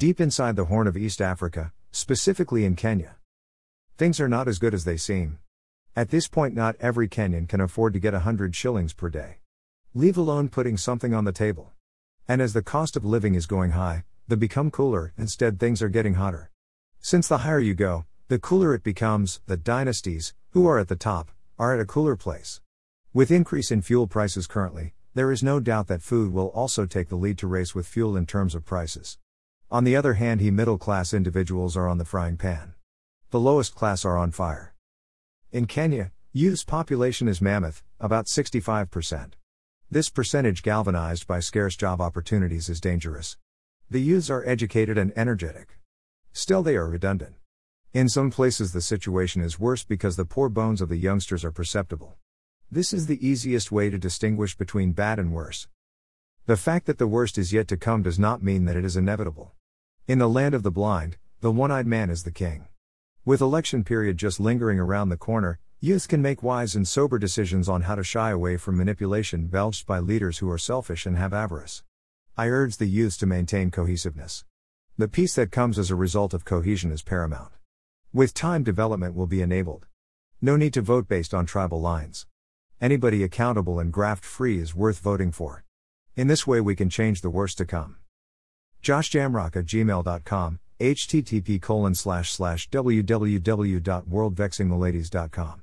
Deep inside the Horn of East Africa, specifically in Kenya. Things are not as good as they seem. At this point, not every Kenyan can afford to get 100 shillings per day. Leave alone putting something on the table. And as the cost of living is going high, the become cooler, instead, things are getting hotter. Since the higher you go, the cooler it becomes, the dynasties, who are at the top, are at a cooler place. With increase in fuel prices currently, there is no doubt that food will also take the lead to race with fuel in terms of prices. On the other hand, he middle class individuals are on the frying pan. The lowest class are on fire. In Kenya, youth's population is mammoth, about 65%. This percentage galvanized by scarce job opportunities is dangerous. The youths are educated and energetic. Still, they are redundant. In some places, the situation is worse because the poor bones of the youngsters are perceptible. This is the easiest way to distinguish between bad and worse. The fact that the worst is yet to come does not mean that it is inevitable. In the land of the blind, the one eyed man is the king. With election period just lingering around the corner, youth can make wise and sober decisions on how to shy away from manipulation belched by leaders who are selfish and have avarice. I urge the youths to maintain cohesiveness. The peace that comes as a result of cohesion is paramount. With time, development will be enabled. No need to vote based on tribal lines. Anybody accountable and graft free is worth voting for. In this way, we can change the worst to come. JoshJamrock at gmail.com, http colon slash slash www.worldvexingmaladies.com.